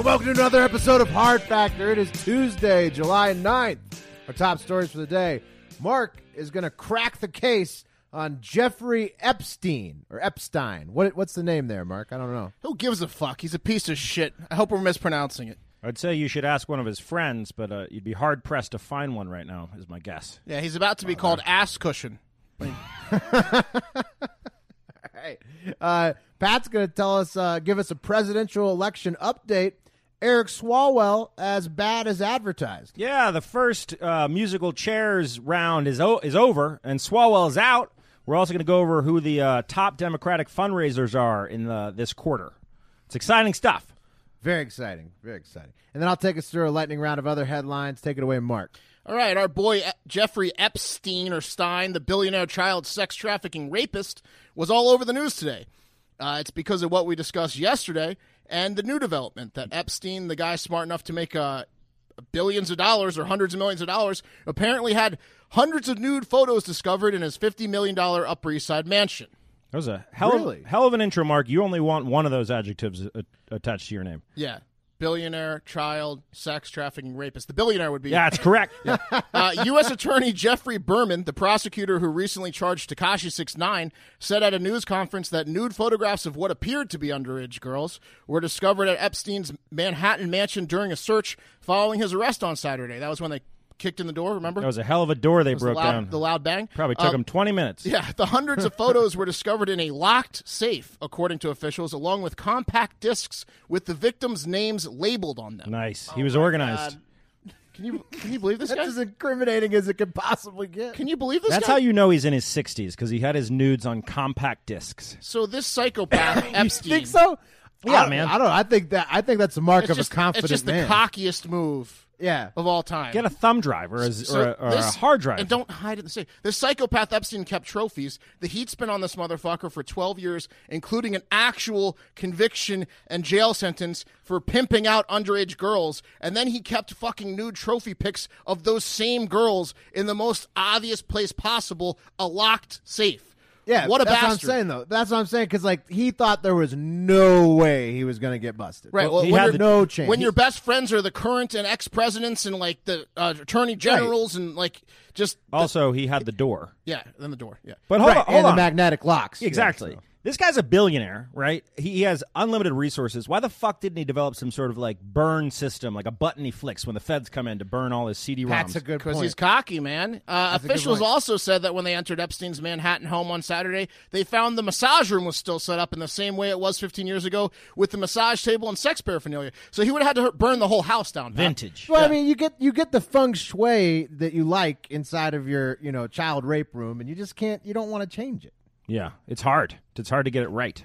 And welcome to another episode of Hard Factor. It is Tuesday, July 9th. Our top stories for the day. Mark is going to crack the case on Jeffrey Epstein, or Epstein. What, what's the name there, Mark? I don't know. Who gives a fuck? He's a piece of shit. I hope we're mispronouncing it. I'd say you should ask one of his friends, but uh, you'd be hard pressed to find one right now, is my guess. Yeah, he's about to be called ass cushion. Hey, uh, Pat's going to tell us, uh, give us a presidential election update. Eric Swalwell as bad as advertised. Yeah, the first uh, musical chairs round is o- is over, and Swalwell is out. We're also going to go over who the uh, top Democratic fundraisers are in the, this quarter. It's exciting stuff. Very exciting. Very exciting. And then I'll take us through a lightning round of other headlines. Take it away, Mark. All right, our boy Jeffrey Epstein or Stein, the billionaire child sex trafficking rapist, was all over the news today. Uh, it's because of what we discussed yesterday and the new development that Epstein, the guy smart enough to make uh, billions of dollars or hundreds of millions of dollars, apparently had hundreds of nude photos discovered in his $50 million Upper East Side mansion. That was a hell, Really? of, hell of an intro, Mark. You only want one of those adjectives uh, attached to your name. Yeah. Billionaire, child, sex trafficking rapist. The billionaire would be Yeah, that's correct. Uh, U.S. Attorney Jeffrey Berman, the prosecutor who recently charged Tekashi 69, said at a news conference that nude photographs of what appeared to be underage girls were discovered at Epstein's Manhattan mansion during a search following his arrest on Saturday. That was when they kicked in the door, remember? That was a hell of a door they It was the broke loud, down. the loud bang. Probably took Um, them 20 minutes. yeah, the hundreds of photos were discovered in a locked safe, according to officials, along with compact discs with the victims' names labeled on them. Nice. He was organized. Can you can you believe this That's guy? as incriminating as it could possibly get. Can you believe this That's guy? how you know he's in his 60s, because he had his nudes on compact discs. so this psychopath You Epstein. think so? Yeah, I- man. I don't know. I think that I think that's a mark It's of just, a confident it's just man. the cockiest move yeah. of all time. Get a thumb drive or a, So or a, or a hard drive. And don't hide it in the safe. The psychopath Epstein kept trophies. The heat's been on this motherfucker for 12 years, including an actual conviction and jail sentence for pimping out underage girls. And then he kept fucking nude trophy pics of those same girls in the most obvious place possible, a locked safe. Yeah, what a that's bastard. what I'm saying though. That's what I'm saying because like he thought there was no way he was going to get busted. Right. Well, He when had the- no chance. when your best friends are the current and ex presidents and like the uh, attorney generals and like just the- Also, he had the door. yeah, then the door. Yeah. But hold right, on, hold and on. the magnetic locks. exactly. Yeah, so. This guy's a billionaire, right? He, he has unlimited resources. Why the fuck didn't he develop some sort of like burn system, like a button he flicks when the feds come in to burn all his CD-ROMs? That's a good question. Because he's cocky, man. Uh, That's a good officials point. also said that when they entered Epstein's Manhattan home on Saturday, they found the massage room was still set up in the same way it was 15 years ago with the massage table and sex paraphernalia. So he would have had to burn the whole house down. Pat. Vintage. Well, I mean, you get you get the feng shui that you like inside of your you know child rape room, and you just can't. You don't want to change it. Yeah, it's hard. It's hard to get it right.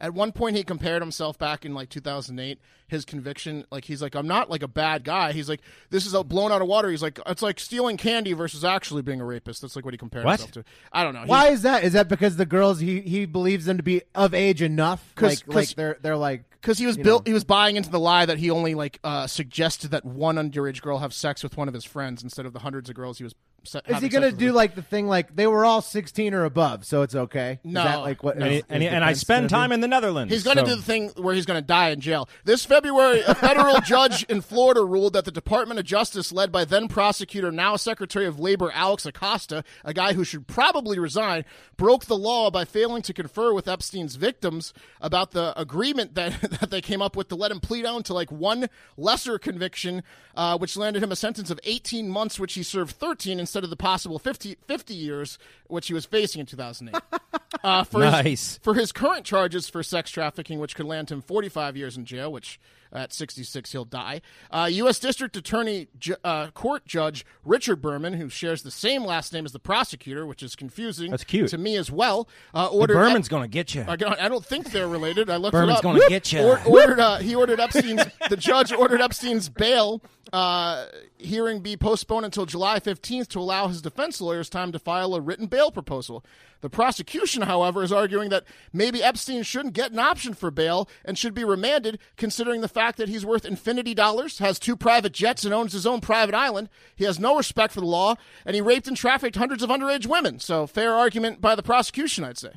At one point, he compared himself back in like 2008. His conviction, like he's like, I'm not like a bad guy. He's like, this is a blown out of water. He's like, it's like stealing candy versus actually being a rapist. That's like what he compared What? himself to. I don't know. He's- Why is that? Is that because the girls he he believes them to be of age enough? 'Cause- like 'cause- like they're they're like because he was you built know. he was buying into the lie that he only like uh, suggested that one underage girl have sex with one of his friends instead of the hundreds of girls he was se- Is he going to do like the thing like they were all 16 or above, so it's okay? No. Is that like what? And, is- and, is and I spend time do? in the Netherlands. He's going to so- do the thing where he's going to die in jail. This February, a federal judge in Florida ruled that the Department of Justice, led by then prosecutor, now Secretary of Labor Alex Acosta, a guy who should probably resign, broke the law by failing to confer with Epstein's victims about the agreement that, that they came up with to let him plead down to like one lesser conviction, uh, which landed him a sentence of 18 months, which he served 13 instead of the possible 50, 50 years, which he was facing in 2008. Uh, for Nice. His, for his current charges for sex trafficking, which could land him 45 years in jail, which at 66 he'll die. Uh, U.S. District Attorney Ju- uh, Court Judge Richard Berman, who shares the same last name as the prosecutor, which is confusing That's cute. to me as well, uh, ordered. Berman's going to get you. I don't- I don't think they're related. I looked Berman's it up. Berman's gonna get ya. Or- ordered, uh, he ordered Epstein's. the judge ordered Epstein's bail uh, hearing be postponed until July 15th to allow his defense lawyers time to file a written bail proposal. The prosecution, however, is arguing that maybe Epstein shouldn't get an option for bail and should be remanded, considering the fact that he's worth infinity dollars, has two private jets, and owns his own private island. He has no respect for the law, and he raped and trafficked hundreds of underage women. So, fair argument by the prosecution, I'd say.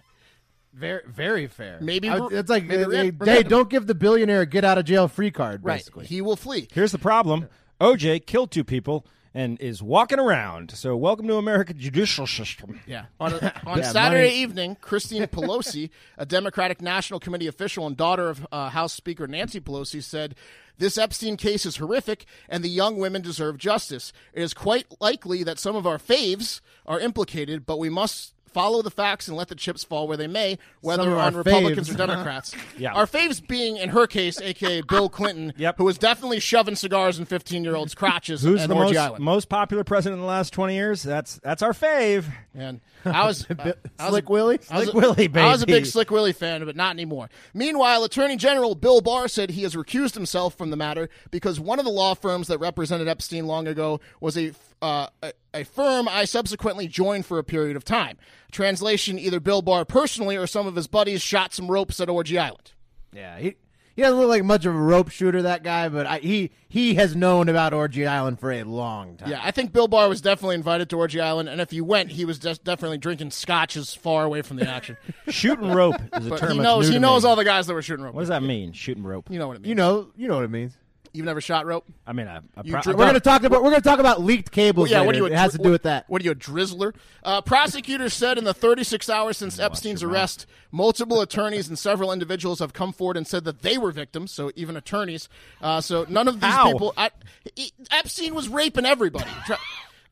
Very, very fair. Maybe I- it's like maybe uh, we're- hey, hey, don't give the billionaire a get out of jail free card. Basically, He will flee. Here's the problem OJ killed two people and is walking around. So, welcome to American judicial system. Yeah. On, a, on Yeah, Saturday money- evening, Christine Pelosi, a Democratic National Committee official and daughter of uh, House Speaker Nancy Pelosi, said, This Epstein case is horrific and the young women deserve justice. It is quite likely that some of our faves are implicated, but we must follow the facts and let the chips fall where they may, whether on Republicans faves. or Democrats. Yeah. Our faves being, in her case, aka Bill Clinton, Yep. who was definitely shoving cigars in 15 year olds' crotches Who's at the Orgy most, Island. most popular president in the last 20 years? That's that's our fave. And I was, I was Slick Willie? I was Slick Willie, I was a big Slick Willie fan, but not anymore. Meanwhile, Attorney General Bill Barr said he has recused himself from the matter because one of the law firms that represented Epstein long ago was a uh, a, a firm I subsequently joined for a period of time. Translation: Either Bill Barr personally or some of his buddies shot some ropes at Orgy Island. yeah, he he doesn't look like much of a rope shooter, that guy, but I, he he has known about Orgy Island for a long time. Yeah, I think Bill Barr was definitely invited to Orgy Island, and if he went, he was des- definitely drinking scotch scotches far away from the action. Shooting rope is a But term he that's knows new he to knows me. all the guys that were shooting rope. What does that mean? Shooting rope. You know what it means. you know, you know what it means. You've never shot rope. I mean, I, I pro- dri- We're gonna talk about we're gonna talk about leaked cables. yeah, later. what do you? It has to do with that. What are you, a drizzler? Uh, prosecutors said in the 36 hours since Epstein's arrest, multiple attorneys and several individuals have come forward and said that they were victims. So even attorneys. Uh, so none of these How? people. I, he- Epstein was raping everybody.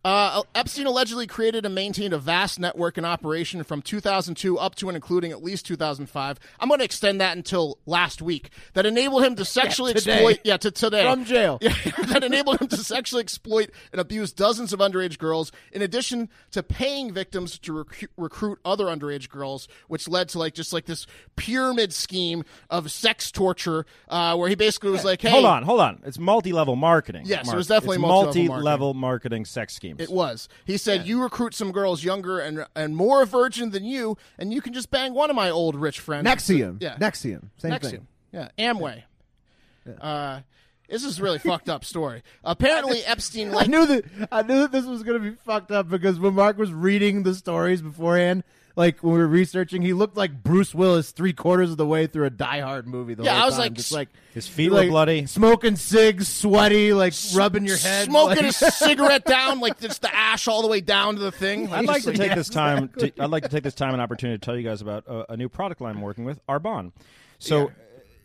Uh, Epstein allegedly created and maintained a vast network in operation from 2002 up to and including at least 2005. I'm going to extend that until last week. That enabled him to sexually today. exploit. Yeah, to today From jail. yeah, that enabled him to sexually exploit and abuse dozens of underage girls, in addition to paying victims to recru- recruit other underage girls, which led to like just like this pyramid scheme of sex torture, uh, where he basically was like, "Hey, Hold on, hold on. It's multi-level marketing. Yes, it was definitely multi-level multi-level marketing sex schemes. It was. He said, "You recruit some girls younger and and more virgin than you, and you can just bang one of my old rich friends." NXIVM. Yeah. NXIVM. Same NXIVM. thing. Yeah, Amway. Uh, this is a really fucked up story. Apparently, Epstein I knew that I knew that this was going to be fucked up because when Mark was reading the stories beforehand, like when we were researching, he looked like Bruce Willis three quarters of the way through a Die Hard movie. The Yeah, whole I was time. like, just like His feet like, were bloody. smoking cigs, sweaty, like rubbing your head, smoking like, a cigarette down, like just the ash all the way down to the thing. I'd like to just take this time. To, I'd like to take this time and opportunity to tell you guys about a, a new product line I'm working with, Arbonne. So,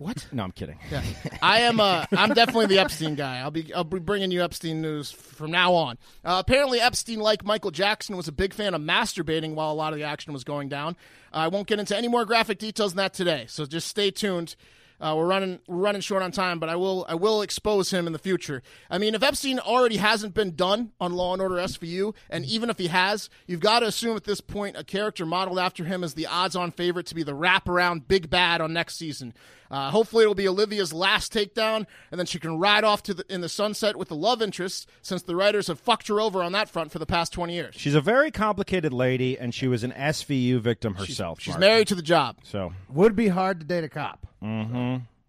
What? no, I'm kidding. Yeah. I am. Uh, I'm definitely the Epstein guy. I'll be. I'll be bringing you Epstein news from now on. Uh, apparently, Epstein, like Michael Jackson, was a big fan of masturbating while a lot of the action was going down. I won't get into any more graphic details than that today. So just stay tuned. Uh, we're running we're running short on time, but I will I will expose him in the future. I mean, if Epstein already hasn't been done on Law and Order SVU, and even if he has, you've got to assume at this point a character modeled after him is the odds-on favorite to be the wraparound big bad on next season. Uh, hopefully, it'll be Olivia's last takedown, and then she can ride off to the, in the sunset with the love interest, since the writers have fucked her over on that front for the past twenty years. She's a very complicated lady, and she was an SVU victim herself. She's Mark. married to the job, So, would be hard to date a cop.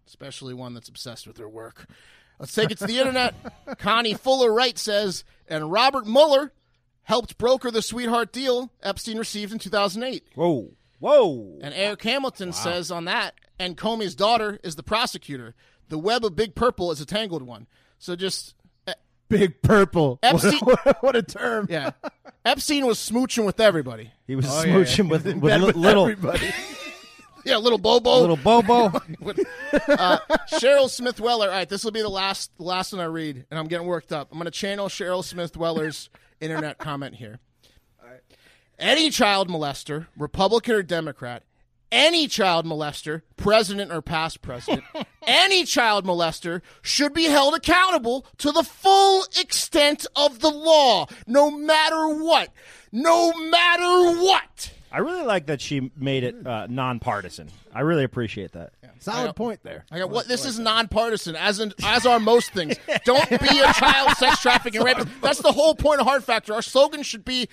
Especially one that's obsessed with her work. Let's take it to the internet. Connie Fuller Wright says, and Robert Mueller helped broker the sweetheart deal Epstein received in 2008. Whoa, whoa. And Eric Hamilton says on that, and Comey's daughter is the prosecutor. The web of Big Purple is a tangled one. So just, eh, Big Purple. Epstein- What, a, what a term. yeah. Epstein was smooching with everybody. He was Oh, smooching yeah. with, In with with little everybody. Yeah, little Bobo. little Bobo. uh, Cheryl Smith Weller. All right, this will be the last last one I read, and I'm getting worked up. I'm going to channel Cheryl Smith Weller's internet comment here. Any child molester, Republican or Democrat, any child molester, president or past president, any child molester should be held accountable to the full extent of the law, no matter what. No matter what. I really like that she made it uh, nonpartisan. I really appreciate that. Solid point there. I got what this is nonpartisan, as in as are most things. Don't be a child sex trafficking rapist. That's the whole point of Hard Factor. Our slogan should be,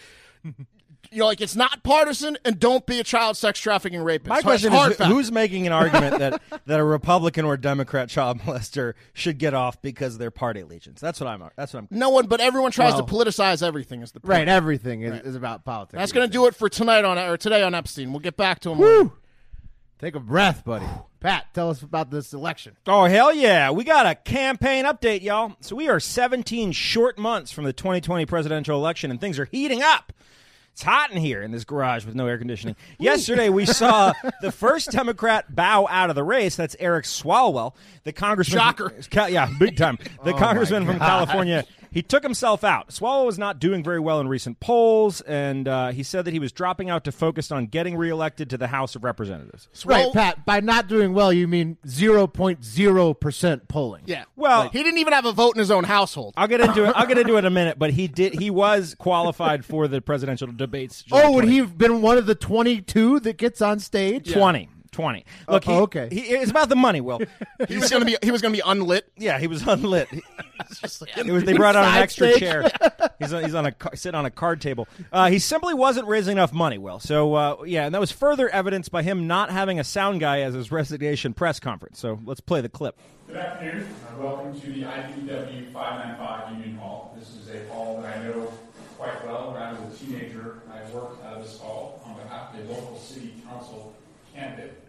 you know, like it's not partisan, and don't be a child sex trafficking rapist. My question Hard is, Factor. who's making an argument that, that a Republican or Democrat child molester should get off because of their party allegiance? That's what I'm. That's what I'm. no one, but everyone tries Well- to politicize everything. Is the point. Right, everything is, is about politics. That's going to do it for tonight on or today on Epstein. We'll get back to him. Woo! Take a breath, buddy. Pat, tell us about this election. Oh hell yeah! We got a campaign update, y'all. So we are 17 short months from the 2020 presidential election, and things are heating up. It's hot in here in this garage with no air conditioning. Yesterday, we saw the first Democrat bow out of the race. That's Eric Swalwell, the congressman. Shocker. Yeah, big time. The congressman from California. He took himself out. Swallow was not doing very well in recent polls, and uh, he said that he was dropping out to focus on getting reelected to the House of Representatives. Right, Pat. By not doing well, you mean 0.0% polling. Yeah. Well- he didn't even have a vote in his own household. I'll get into it. I'll get into it in a minute. But he did. He was qualified for the presidential debates. Oh, would he have been one of the 22 that gets on stage? 20. 20. Look, he, Oh, okay. He, it's about the money, Will. He was going to be. He was going to be unlit. yeah, he was unlit. He- it was, they brought out an extra stage. chair. He's on, he's on a ca- sitting on a card table. Uh, he simply wasn't raising enough money, Will. So uh, yeah, and that was further evidenced by him not having a sound guy as his resignation press conference. So let's play the clip. Good afternoon. Uh, Welcome to the IPW 595 Union Hall. This is a hall that I know quite well. When I was a teenager, I worked out of this hall on behalf of a local city council candidate.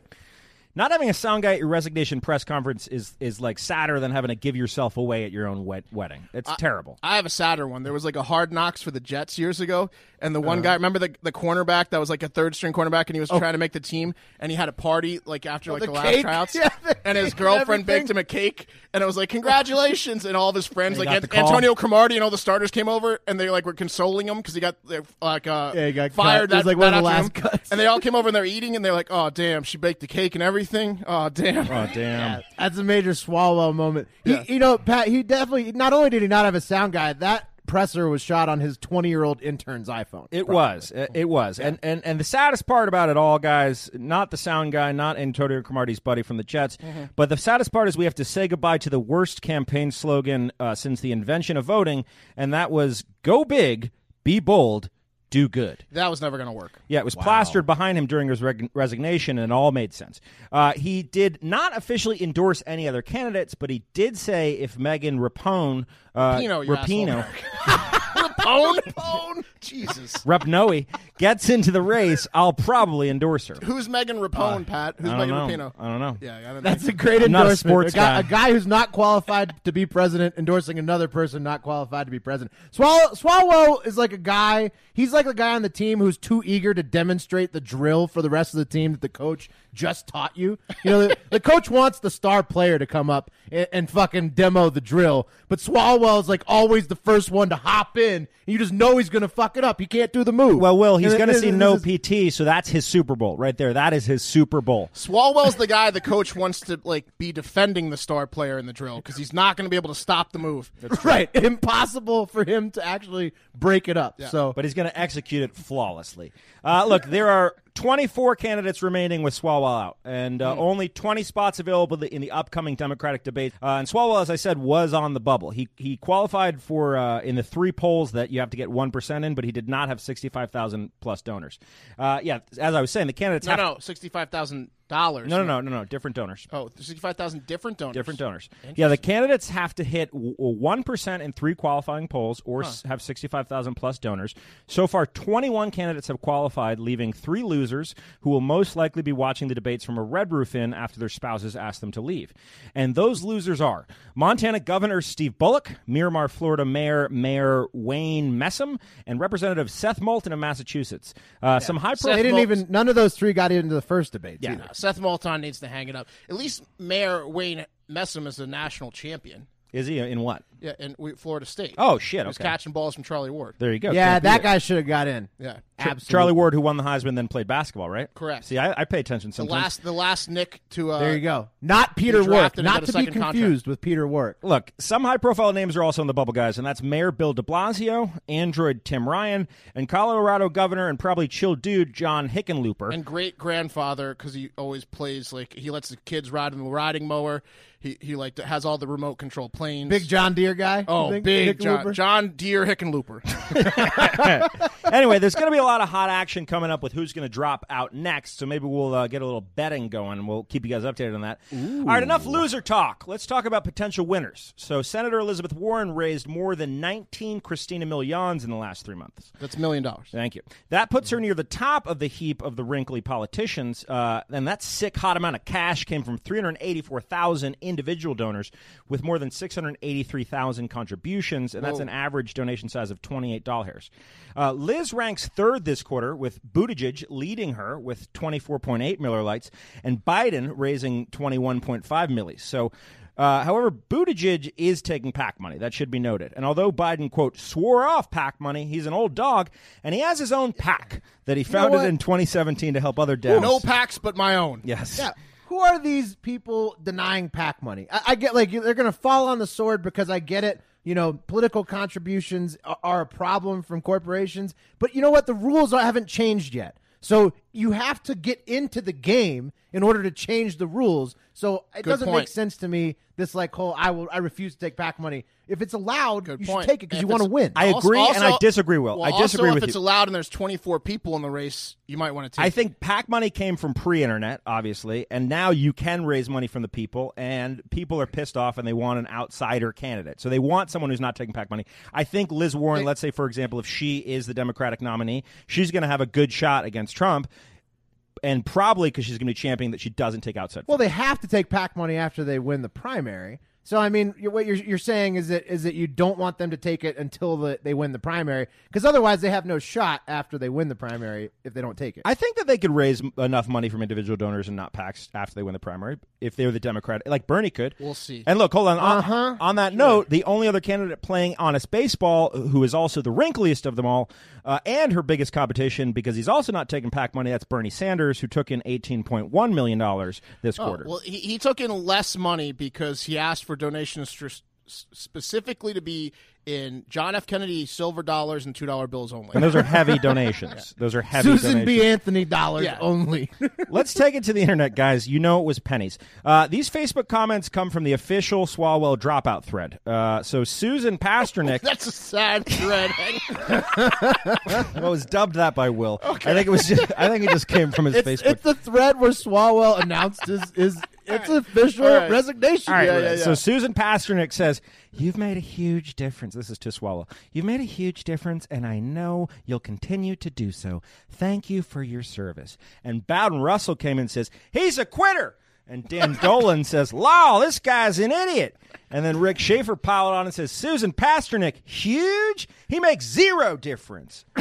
Not having a sound guy at your resignation press conference is is like sadder than having to give yourself away at your own wed- wedding. It's terrible. I have a sadder one. There was like a hard knocks for the Jets years ago, and the one guy, remember the the cornerback that was like a third string cornerback, and he Oh. was trying to make the team, and he had a party like after like the the, last tryouts, Yeah, and his girlfriend baked him a cake, and it was like congratulations, and all of his friends like An- Antonio Cromartie and all the starters came over, and they like were consoling him because he got uh, like uh, Yeah, he got fired. cut. It was That, like one of the last cuts. and they all came over and they're eating, and they're like, oh damn, she baked the cake and everything. Oh damn. Oh damn. That's a major swallow moment. He, Yeah. You know, Pat, he definitely, not only did he not have a sound guy, that presser was shot on his 20 year old intern's iPhone. It was. It, it was. And, and and the saddest part about it all, guys, not the sound guy, not Antonio Cromartie's buddy from the Jets, but the saddest part is we have to say goodbye to the worst campaign slogan uh, since the invention of voting, and that was "Go big, be bold, do good." That was never gonna work. Yeah, it was plastered behind him during his resignation, and it all made sense. Uh, he did not officially endorse any other candidates, but he did say if Megan Rapone, uh, Rapino, Rapone, Rapone, Jesus. Rapnoe gets into the race, I'll probably endorse her. Who's Megan Rapone, Pat? Who's Uh, I don't Megan know. Rapinoe? I don't know. Yeah, I don't That's know. a great I'm not a endorsement. sports guy, guy. a guy who's not qualified to be president endorsing another person not qualified to be president. Swallow, Swalwell is like a guy. He's like a guy on the team who's too eager to demonstrate the drill for the rest of the team that the coach just taught you. You know, the, the coach wants the star player to come up and, and fucking demo the drill, but Swalwell is like always the first one to hop in. And you just know he's going to fuck it up. He can't do the move. Well, Will, he's going to see this no is- PT, so that's his Super Bowl right there. That is his Super Bowl. Swalwell's the guy the coach wants to like be defending the star player in the drill because he's not going to be able to stop the move. Right, impossible for him to actually break it up. So, But he's going to execute it flawlessly. Uh, look, there are 24 candidates remaining with Swalwell out, and uh, only 20 spots available in the upcoming Democratic debate. Uh, and Swalwell, as I said, was on the bubble. He he qualified for uh, in the three polls that you have to get one percent in, but he did not have 65,000 plus donors. Uh, yeah, as I was saying, the candidates No, have no, sixty-five thousand dollars. No, no, no, no, no. Different donors. Oh, Oh, sixty-five thousand different donors. Different donors. Yeah, the candidates have to hit one percent in three qualifying polls, or s have sixty-five thousand plus donors. So far, twenty-one candidates have qualified, leaving three losers who will most likely be watching the debates from a red roof inn after their spouses ask them to leave. And those losers are Montana Governor Steve Bullock, Miramar, Florida Mayor Mayor Wayne Messam, and Representative Seth Moulton of Massachusetts. Uh, Some high Seth They didn't Mul- even. None of those three got into the first debate. Yeah. either. Seth Moulton needs to hang it up. At least Mayor Wayne Messam is a national champion. Is he in what? Yeah, in we- Florida State. Oh shit! he was Okay, catching balls from Charlie Ward. there you go. Yeah, Can't that guy should have got in. Yeah, Absolutely. Charlie Ward, who won the Heisman, then played basketball, right? Correct. See, I, I pay attention the sometimes. last, the last Nick to uh, There you go. Not Peter Work. Not to be second contract. confused with Peter Work. Look, some high-profile names are also in the bubble, guys, and that's Mayor Bill De Blasio, Android Tim Ryan, and Colorado Governor and probably chill dude John Hickenlooper. and great grandfather because he always plays like he lets the kids ride in the riding mower. He he like has all the remote control planes. Big John Deere guy. Oh, think? big Hickenlooper? John, John Deere Hickenlooper. anyway, there's going to be a lot of hot action coming up with who's going to drop out next. So maybe we'll uh, get a little betting going, and we'll keep you guys updated on that. All right, enough loser talk. Let's talk about potential winners. So Senator Elizabeth Warren raised more than 19 Christina Millions in the last three months. That's a million dollars. Thank you. That puts her near the top of the heap of the wrinkly politicians. Uh, and that sick, hot amount of cash came from 384,000 individual donors with more than 683,000 contributions. And that's an average donation size of $28. Uh, Liz ranks third this quarter, with Buttigieg leading her with 24.8 Miller Lights and Biden raising 21.5 millis. So, uh, however, Buttigieg is taking PAC money. That should be noted. And although Biden, quote, swore off PAC money, he's an old dog, and he has his own PAC that he founded what? in 2017 to help other Dems. No packs but my own. Yes. Yeah. Who are these people denying PAC money? I, I get like they're going to fall on the sword because I get it. You know, political contributions are, are a problem from corporations, but you know what? The rules haven't changed yet. So you have to get into the game in order to change the rules. So it Good doesn't make sense to me. This like whole I will I refuse to take PAC money. If it's allowed, Good you point. should take it because you want to win. I Also- agree, and I also- disagree, Will. Well, I disagree also, with if it's you. allowed and there's 24 people in the race, you might want to take. I think PAC money came from pre-internet, obviously, and now you can raise money from the people, and people are pissed off and they want an outsider candidate. So they want someone who's not taking PAC money. I think Liz Warren, let's say for example, if she is the Democratic nominee, she's going to have a good shot against Trump, and probably because she's going to be championing that she doesn't take outside. Well, they have to take PAC money after they win the primary. So I mean, what you're, you're saying is that is that you don't want them to take it until the, they win the primary, because otherwise they have no shot after they win the primary if they don't take it. I think that they could raise enough money from individual donors and not PACs after they win the primary if they're the Democrat, like Bernie could. We'll see. And look, hold on. On- Uh-huh. On, that note, the only other candidate playing honest baseball, who is also the wrinkliest of them all, uh, and her biggest competition because he's also not taking PAC money, that's Bernie Sanders, who took in $18.1 million this Oh, quarter. well, he, he took in less money because he asked for donations str- specifically to be in John F. Kennedy silver dollars and two dollar bills only. and those are heavy donations. Those are heavy Susan donations. B. Anthony dollars Yeah. only. Let's take it to the internet, guys. You know it was pennies. Uh, these Facebook comments come from the official Swalwell dropout thread. Uh, so Susan Pasternak, That's a sad thread. well, was dubbed that by Will. I think it was. Just, I think it just came from his it's, Facebook. it's the thread where Swalwell announced his is it's official right. resignation. All right, Yeah, yeah, yeah. so Susan Pasternak says, You've made a huge difference. This is to swallow. You've made a huge difference, and I know you'll continue to do so. Thank you for your service. And Bowden Russell came in and says, He's a quitter. And Dan Dolan says, Law, this guy's an idiot. And then Rick Schaefer piled on and says, Susan Pasternak, huge? He makes zero difference.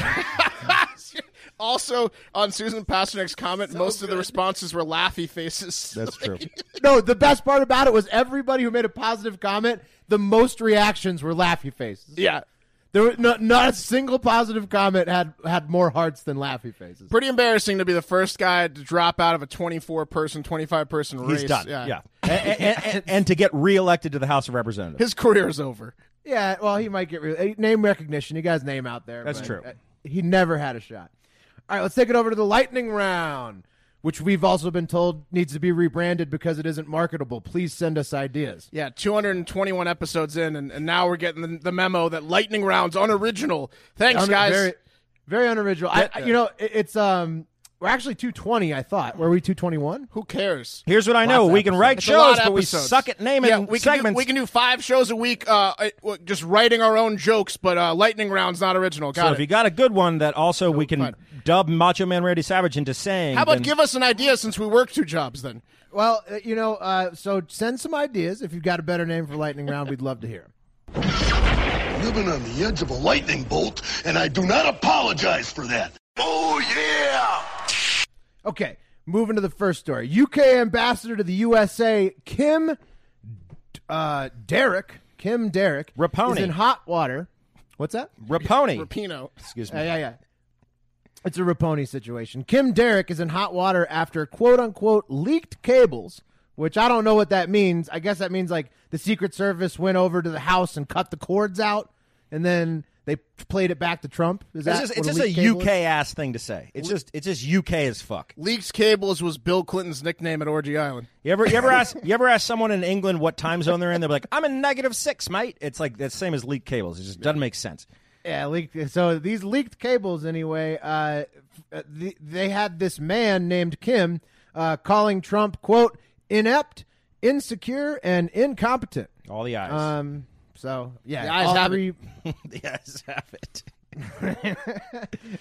also, on Susan Pasternak's comment, most of the responses were laughy faces. That's true. no, the best part about it was everybody who made a positive comment, the most reactions were laughy faces. yeah. There were no, not a single positive comment had had more hearts than laughy faces. Pretty embarrassing to be the first guy to drop out of a 24 person, 25 person race. He's done. Yeah. And, and- and- and to get reelected to the House of Representatives. His career is over. Yeah, well, he might get re- eh, name recognition. You guys name out there. That's but, true. uh, he never had a shot. All right, let's take it over to the lightning round, which we've also been told needs to be rebranded because it isn't marketable. Please send us ideas. Yeah, 221 episodes in, and, and now we're getting the, the memo that Lightning Round's unoriginal. Thanks, Un- guys. Very, very unoriginal. I, I- you know, it, it's um, we're actually 220. I thought. Were we 221? Who cares? Here's what I know: of we can write It's a lot shows, of but we episodes. suck at naming yeah, we can, do, segments. we can do five shows a week, uh, w- just writing our own jokes, but uh, lightning round's not original. Got so it. if you got a good one that also we can fine. dub Macho Man Randy Savage into saying, How about then- give us an idea since we work two jobs then? Well, uh, you know, uh, so send some ideas. If you've got a better name for lightning round, we'd love to hear 'em. Living on the edge of a lightning bolt, and I do not apologize for that. Oh, yeah! Okay, moving to the first story. UK ambassador to the USA, Kim uh, Derrick, Kim Derrick, Raponi. is in hot water. What's that? Raponi. Rapino. Excuse Yeah, me. yeah, yeah. It's a Raponi situation. Kim Derrick is in hot water after quote unquote leaked cables, which I don't know what that means. I guess that means like the Secret Service went over to the house and cut the cords out, and then they played it back to Trump. Is that It's just, it's just a cable UK is? ass thing to say. It's just it's just UK as fuck. Leaks cables was Bill Clinton's nickname at Orgy Island. You ever you ever ask you ever ask someone in England what time zone they're in? They're like, I'm in negative six, mate. It's like the same as leaked cables. It just doesn't make sense. Yeah, leaked. So these leaked cables, anyway. Uh, the, they had this man named Kim uh, calling Trump quote inept, insecure, and incompetent. All the eyes. Um. So yeah, The eyes have it. the eyes have it.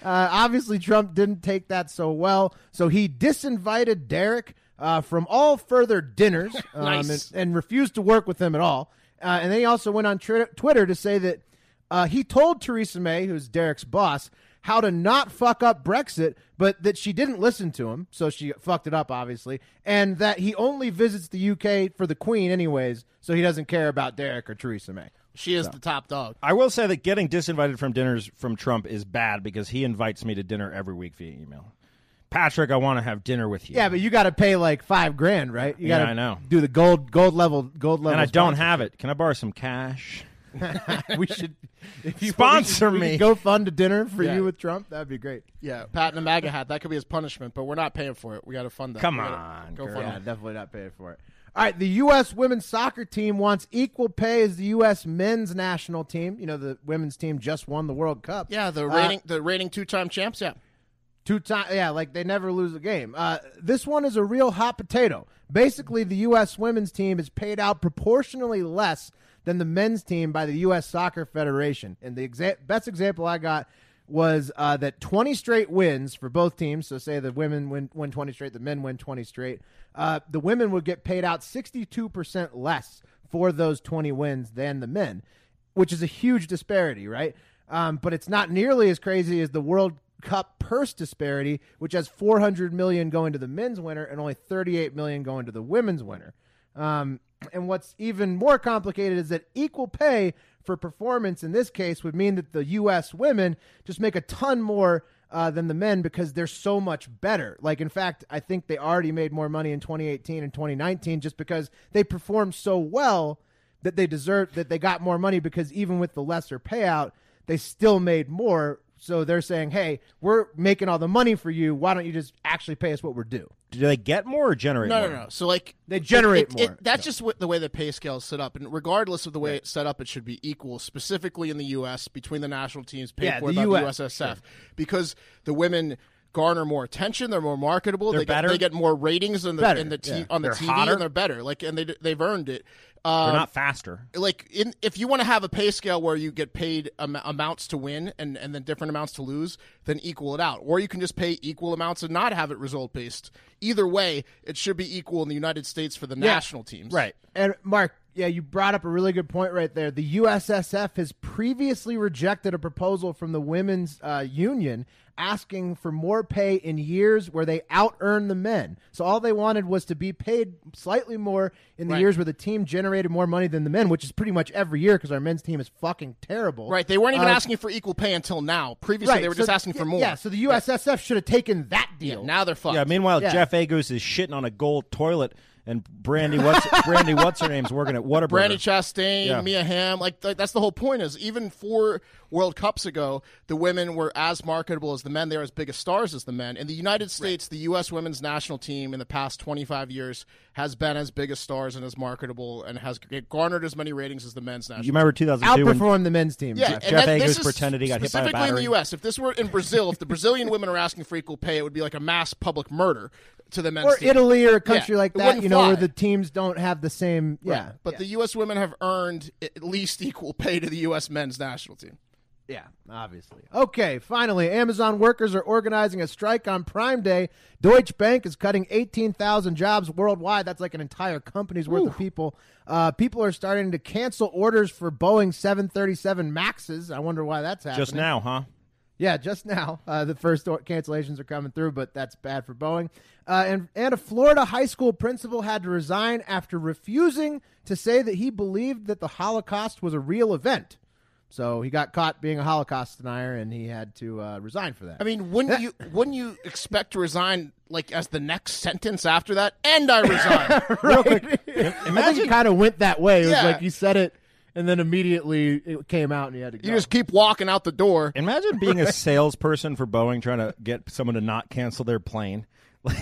Uh, obviously, Trump didn't take that so well, so he disinvited Derek uh, from all further dinners um, Nice. and, and refused to work with him at all. Uh, and then he also went on tri- Twitter to say that uh, he told Theresa May, who's Derek's boss, how to not fuck up Brexit, but that she didn't listen to him, so she fucked it up, obviously, and that he only visits the UK for the Queen, anyways, so he doesn't care about Derek or Theresa May. She is the top dog. I will say that getting disinvited from dinners from Trump is bad because he invites me to dinner every week via email. Patrick, I want to have dinner with you. Yeah, but you got to pay like five grand, right? You Yeah, gotta I know. Do the gold, gold level, gold level. and I don't have it. Can I borrow some cash? we should if you Sponsor we me. Go fund a dinner for Yeah. you with Trump. That'd be great. Yeah, Pat and a MAGA hat. That could be his punishment, but we're not paying for it. We got to fund that. Come on, go girl. fund Yeah, it. definitely not paying for it. All right, the U.S. women's soccer team wants equal pay as the U.S. men's national team. You know, the women's team just won the World Cup. Yeah, the Uh, rating, the rating two-time champs. Yeah, Two time, yeah, like they never lose a game. Uh, this one is a real hot potato. Basically, the U.S. women's team is paid out proportionally less than the men's team by the U.S. Soccer Federation. And the exa- best example I got was uh, that 20 straight wins for both teams. So, say the women win, win 20 straight, the men win 20 straight. Uh, the women would get paid out 62% less for those 20 wins than the men, which is a huge disparity, right? Um, but it's not nearly as crazy as the World Cup purse disparity, which has 400 million going to the men's winner and only 38 million going to the women's winner. Um, and what's even more complicated is that equal pay for performance in this case would mean that the U.S. women just make a ton more uh, than the men because they're so much better. Like, in fact, I think they already made more money in 2018 and 2019 just because they performed so well that they deserve that they got more money because even with the lesser payout, they still made more. So they're saying, "Hey, we're making all the money for you. Why don't you just actually pay us what we're due?" Do they get more or generate no, more? no, no. So like They generate it- it- more. that's just what, the way the pay scale is set up, and regardless of the way it's set up, it should be equal. Specifically in the U.S. between the national teams paid Yeah, for the by US, the USSF, because the women garner more attention. They're more marketable. They're they better? get they get more ratings in the Better, in the t- yeah. on the They're TV, hotter? and they're better. Like and they they've earned it. Um, They're not faster. like in if you want to have a pay scale where you get paid am- amounts to win and and then different amounts to lose, then equal it out. Or you can just pay equal amounts and not have it result based. Either way, it should be equal in the United States for the national teams. Right. And Mark, yeah, you brought up a really good point right there. The USSF has previously rejected a proposal from the women's uh, union asking for more pay in years where they out earn the men. So all they wanted was to be paid slightly more in the Right. years where the team generated more money than the men, which is pretty much every year because our men's team is fucking terrible. Right. They weren't even Uh, asking for equal pay until now. Previously, Right. they were so- just asking for more. Yeah. So the USSF should have taken that deal. Now they're fucked. Yeah. Meanwhile, Yeah. Jeff Agoos is shitting on a gold toilet and Brandi what's Brandi what's her name's working at Whataburger. Brandi Chastain, Yeah. Mia Hamm, like, like that's the whole point. Is even four World Cups ago, the women were as marketable as the men. They're as big as stars as the men. In the United States, the U.S. women's national team in the past 25 years has been as big as stars and as marketable and has garnered as many ratings as the men's national. you remember 2002 when Outperform the men's team. Yeah, Jeff. and Jeff that- Akers this is pretended he got hit by a specifically in the. U.S. If this were in Brazil, if the Brazilian women are asking for equal pay, it would be like a mass public murder to the men's or team. Italy or a country Yeah, like that, you know, where the teams don't have the same. Yeah, Right. But the U.S. women have earned at least equal pay to the U.S. men's national team. Yeah, obviously. Okay, finally, Amazon workers are organizing a strike on Prime Day. Deutsche Bank is cutting 18,000 jobs worldwide. That's like an entire company's worth of people. Uh, people are starting to cancel orders for Boeing 737 Maxes. I wonder why that's happening. just now, huh? Yeah, just now. Uh, the first cancellations are coming through, but that's bad for Boeing. Uh, and, and a Florida high school principal had to resign after refusing to say that he believed that the Holocaust was a real event. So he got caught being a Holocaust denier, and he had to uh, resign for that. I mean, wouldn't you wouldn't you expect to resign like as the next sentence after that? And I resign. Real quick, I think it kind of went that way. It was Yeah. like you said it, and then immediately it came out, and you had to go. you just keep walking out the door. Imagine being a salesperson for Boeing trying to get someone to not cancel their plane.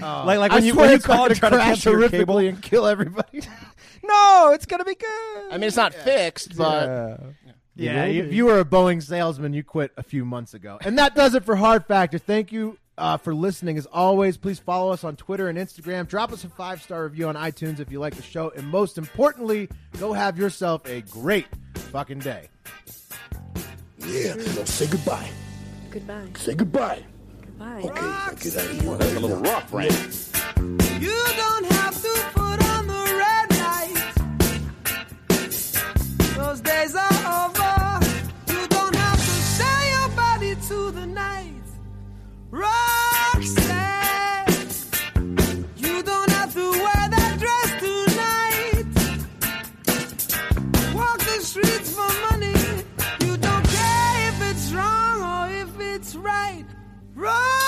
Oh. like, like I when you swear when you call not and try gonna to crash your cable. horrifically and kill everybody. No, it's gonna be good. I mean, it's not fixed, but Yeah, if you were a Boeing salesman, you quit a few months ago. And that does it for Hard Factor. Thank you uh, for listening. As always, please follow us on Twitter and Instagram. Drop us a five star review on iTunes if you like the show. And most importantly, go have yourself a great fucking day. Yeah, say goodbye. Goodbye. Say goodbye. Goodbye. Okay, get out of here. That's a little rough, right? You don't have to put on the red light. Those days are. Run!